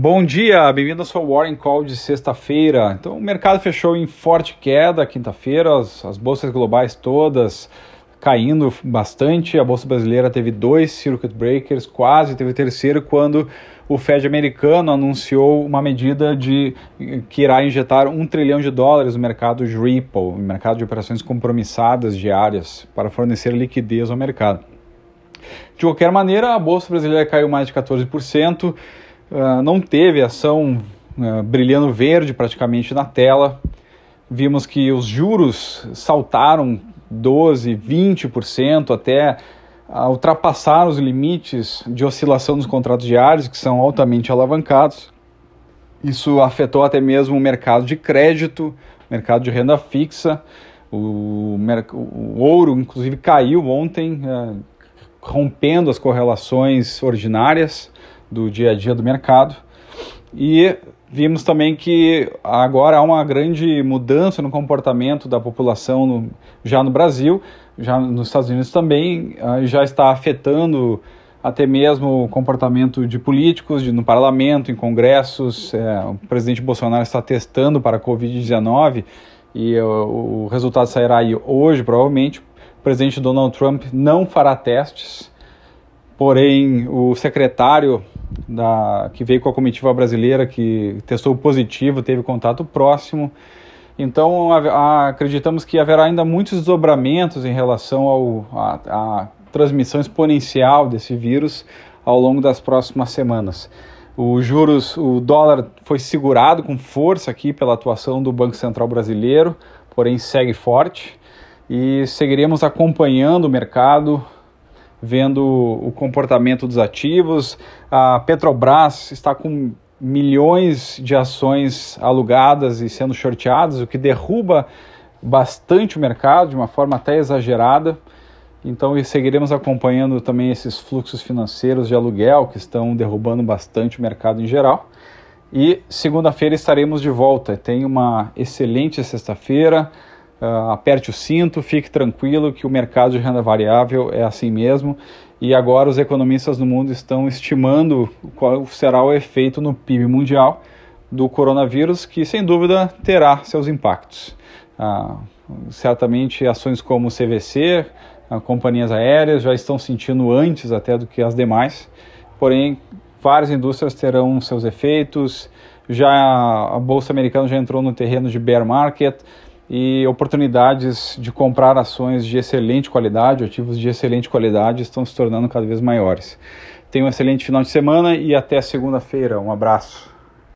Bom dia, bem-vindo ao seu Warren Call de sexta-feira. Então, o mercado fechou em forte queda quinta-feira, as, as, bolsas globais todas caindo bastante. A bolsa brasileira teve dois circuit breakers, quase teve o terceiro quando o Fed americano anunciou uma medida de que irá injetar um trilhão de dólares no mercado de Ripple, no mercado de operações compromissadas diárias, para fornecer liquidez ao mercado. De qualquer maneira, a bolsa brasileira caiu mais de 14%. Uh, não teve ação uh, brilhando verde praticamente na tela. Vimos que os juros saltaram 12, 20%, até uh, ultrapassar os limites de oscilação dos contratos diários, que são altamente alavancados. Isso afetou até mesmo o mercado de crédito, mercado de renda fixa. O, o ouro, inclusive, caiu ontem, rompendo as correlações ordinárias do dia a dia do mercado. E vimos também que agora há uma grande mudança no comportamento da população no, já no Brasil, já nos Estados Unidos também, uh, já está afetando até mesmo o comportamento de políticos de, no parlamento, em congressos. É, o presidente Bolsonaro está testando para a Covid-19 e uh, o resultado sairá aí hoje, provavelmente. O presidente Donald Trump não fará testes, porém o secretário da, que veio com a comitiva brasileira, que testou positivo, teve contato próximo. Então, a, a, acreditamos que haverá ainda muitos desdobramentos em relação à transmissão exponencial desse vírus ao longo das próximas semanas. O juros, o dólar foi segurado com força aqui pela atuação do Banco Central brasileiro, porém segue forte e seguiremos acompanhando o mercado, vendo o comportamento dos ativos. A Petrobras está com milhões de ações alugadas e sendo shorteadas, o que derruba bastante o mercado de uma forma até exagerada. Então, seguiremos acompanhando também esses fluxos financeiros de aluguel que estão derrubando bastante o mercado em geral. E segunda-feira estaremos de volta. Tenha uma excelente sexta-feira. Uh, aperte o cinto, fique tranquilo que o mercado de renda variável é assim mesmo. E agora os economistas no mundo estão estimando qual será o efeito no PIB mundial do coronavírus, que sem dúvida terá seus impactos. Uh, certamente ações como o CVC, uh, companhias aéreas já estão sentindo antes até do que as demais, porém várias indústrias terão seus efeitos. Já a bolsa americana já entrou no terreno de bear market e oportunidades de comprar ações de excelente qualidade, ativos de excelente qualidade, estão se tornando cada vez maiores. Tenha um excelente final de semana e até segunda-feira. Um abraço.